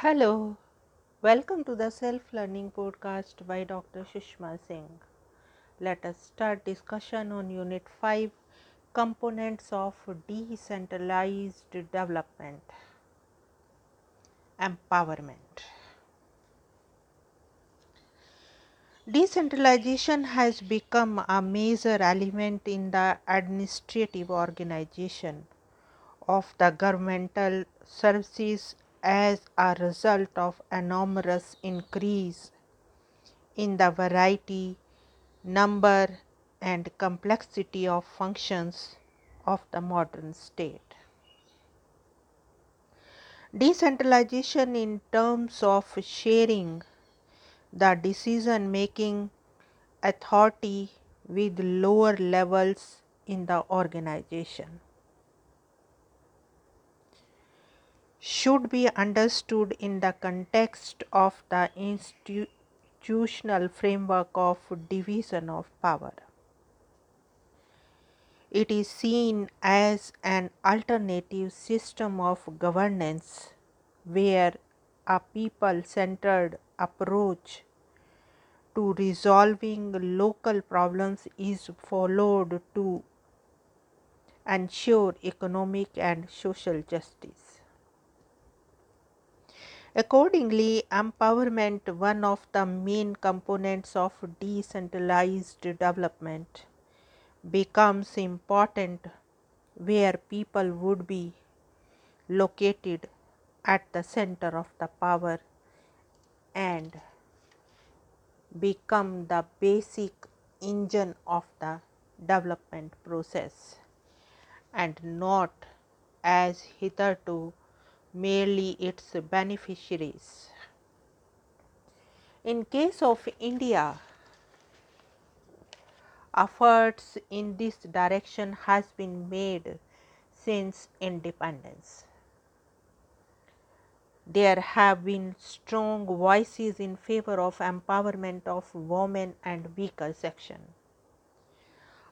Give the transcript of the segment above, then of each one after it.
Hello, welcome to the Self Learning Podcast by Dr. Sushma Singh. Let us start discussion on Unit 5 Components of Decentralized Development Empowerment. Decentralization has become a major element in the administrative organization of the governmental services as a result of enormous increase in the variety, number and complexity of functions of the modern state. Decentralization in terms of sharing the decision making authority with lower levels in the organization should be understood in the context of the institutional framework of division of power. It is seen as an alternative system of governance where a people centered approach to resolving local problems is followed to ensure economic and social justice. Accordingly, empowerment, one of the main components of decentralized development, becomes important where people would be located at the center of the power and become the basic engine of the development process and not as hitherto merely its beneficiaries. In case of India, efforts in this direction has been made since independence. There have been strong voices in favor of empowerment of women and weaker section.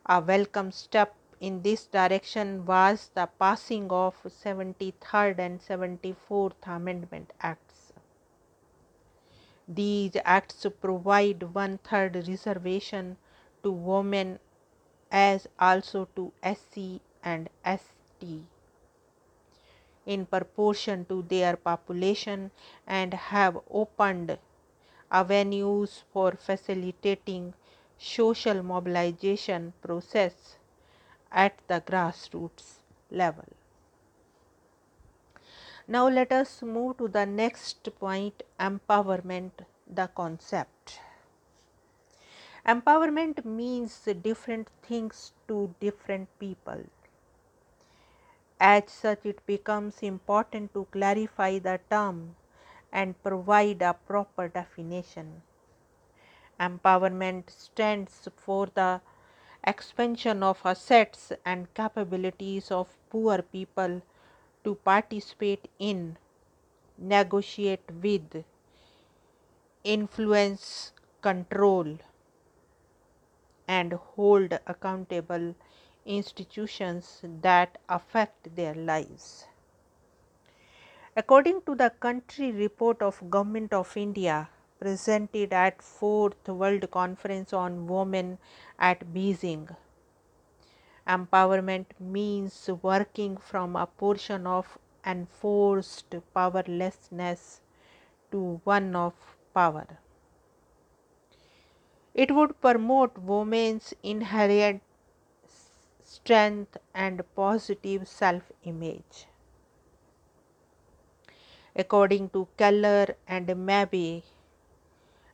A welcome step in this direction was the passing of 73rd and 74th Amendment Acts. These acts provide one third reservation to women as also to SC and ST in proportion to their population and have opened avenues for facilitating social mobilization process at the grassroots level. Now let us move to the next point empowerment the concept. Empowerment means different things to different people. As such, it becomes important to clarify the term and provide a proper definition. Empowerment stands for the expansion of assets and capabilities of poor people to participate in, negotiate with, influence, control, and hold accountable institutions that affect their lives. According to the country report of Government of India presented at 4th World Conference on Women at Beijing, empowerment means working from a portion of enforced powerlessness to one of power. It would promote women's inherent strength and positive self image. According to Keller and Mabey,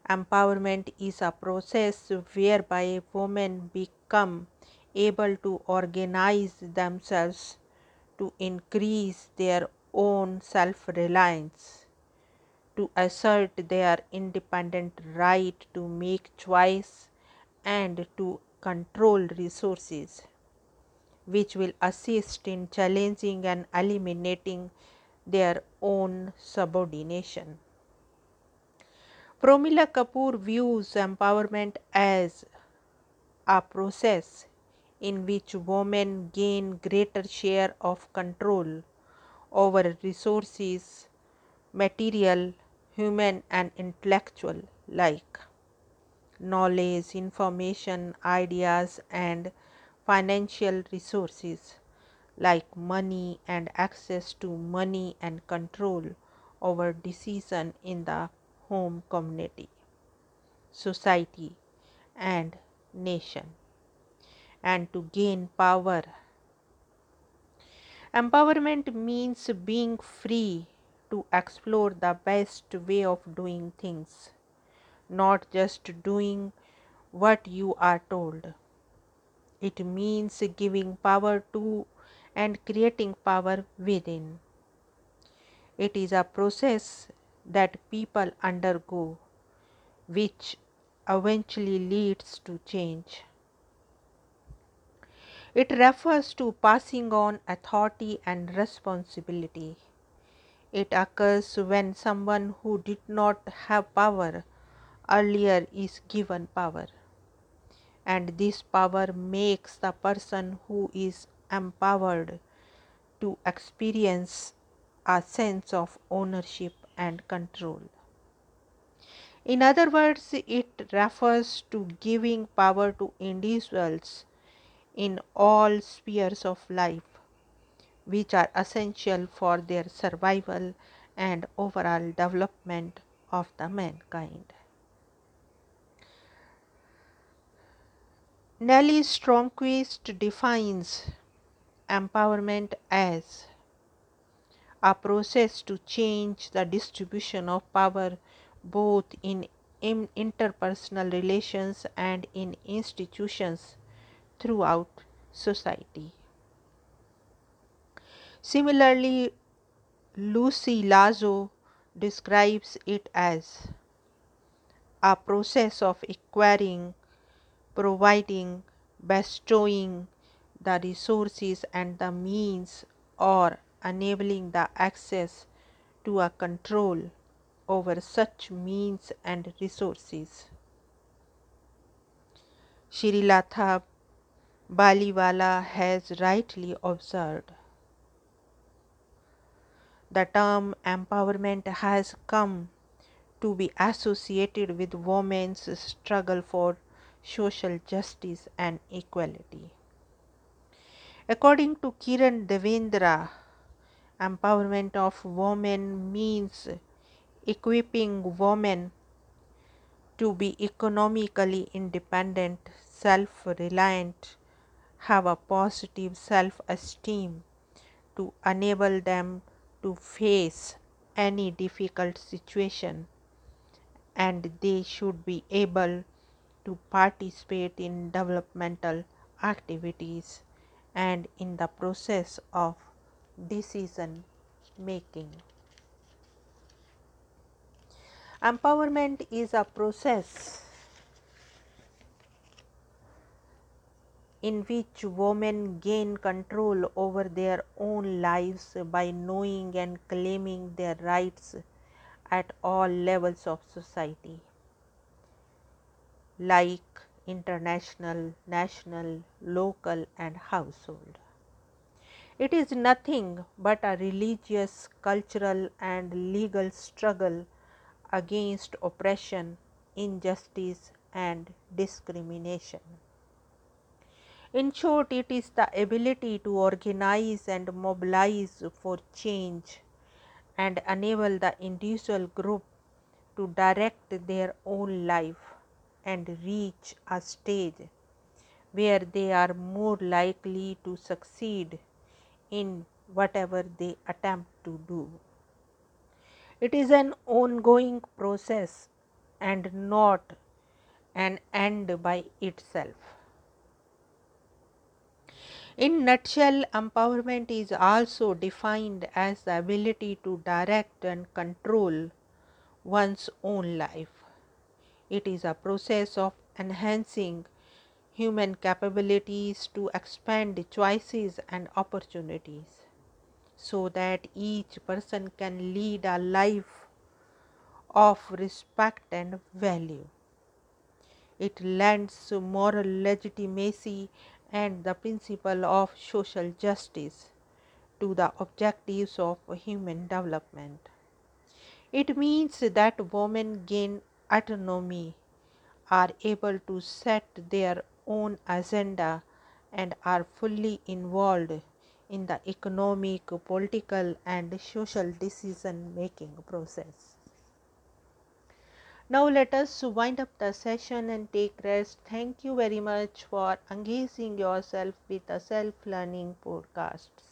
empowerment is a process whereby women become able to organize themselves to increase their own self reliance to assert their independent right to make choice and to control resources which will assist in challenging and eliminating their own subordination. Promila Kapoor views empowerment as a process in which women gain greater share of control over resources material, human, and intellectual like knowledge, information, ideas, and financial resources like money and access to money and control over decision in the home community, society, and nation, and to gain power. Empowerment means being free to explore the best way of doing things, not just doing what you are told. It means giving power to and creating power within. It is a process that people undergo, which eventually leads to change. It refers to passing on authority and responsibility. It occurs when someone who did not have power earlier is given power and this power makes the person who is empowered to experience a sense of ownership and control. In other words, it refers to giving power to individuals in all spheres of life, which are essential for their survival and overall development of the mankind. Nelly Stromquist defines empowerment as a process to change the distribution of power both in interpersonal relations and in institutions throughout society. Similarly, Lucy Lazo describes it as a process of acquiring providing, bestowing the resources and the means or enabling the access to a control over such means and resources. Srilatha Batliwala has rightly observed. The term empowerment has come to be associated with women's struggle for social justice and equality. According to Kiran Devendra, empowerment of women means equipping women to be economically independent, self reliant, have a positive self esteem, to enable them to face any difficult situation, and they should be able to participate in developmental activities and in the process of decision making. Empowerment is a process in which women gain control over their own lives by knowing and claiming their rights at all levels of society like international, national, local, and household. It is nothing but a religious, cultural, and legal struggle against oppression, injustice, and discrimination. In short, it is the ability to organize and mobilize for change and enable the individual group to direct their own life and reach a stage where they are more likely to succeed in whatever they attempt to do. It is an ongoing process and not an end by itself. In nutshell, empowerment is also defined as the ability to direct and control one's own life. It is a process of enhancing human capabilities to expand choices and opportunities so that each person can lead a life of respect and value. It lends moral legitimacy and the principle of social justice to the objectives of human development. It means that women gain autonomy, are able to set their own agenda, and are fully involved in the economic, political, and social decision making process. Now, let us wind up the session and take rest. Thank you very much for engaging yourself with the self learning podcasts.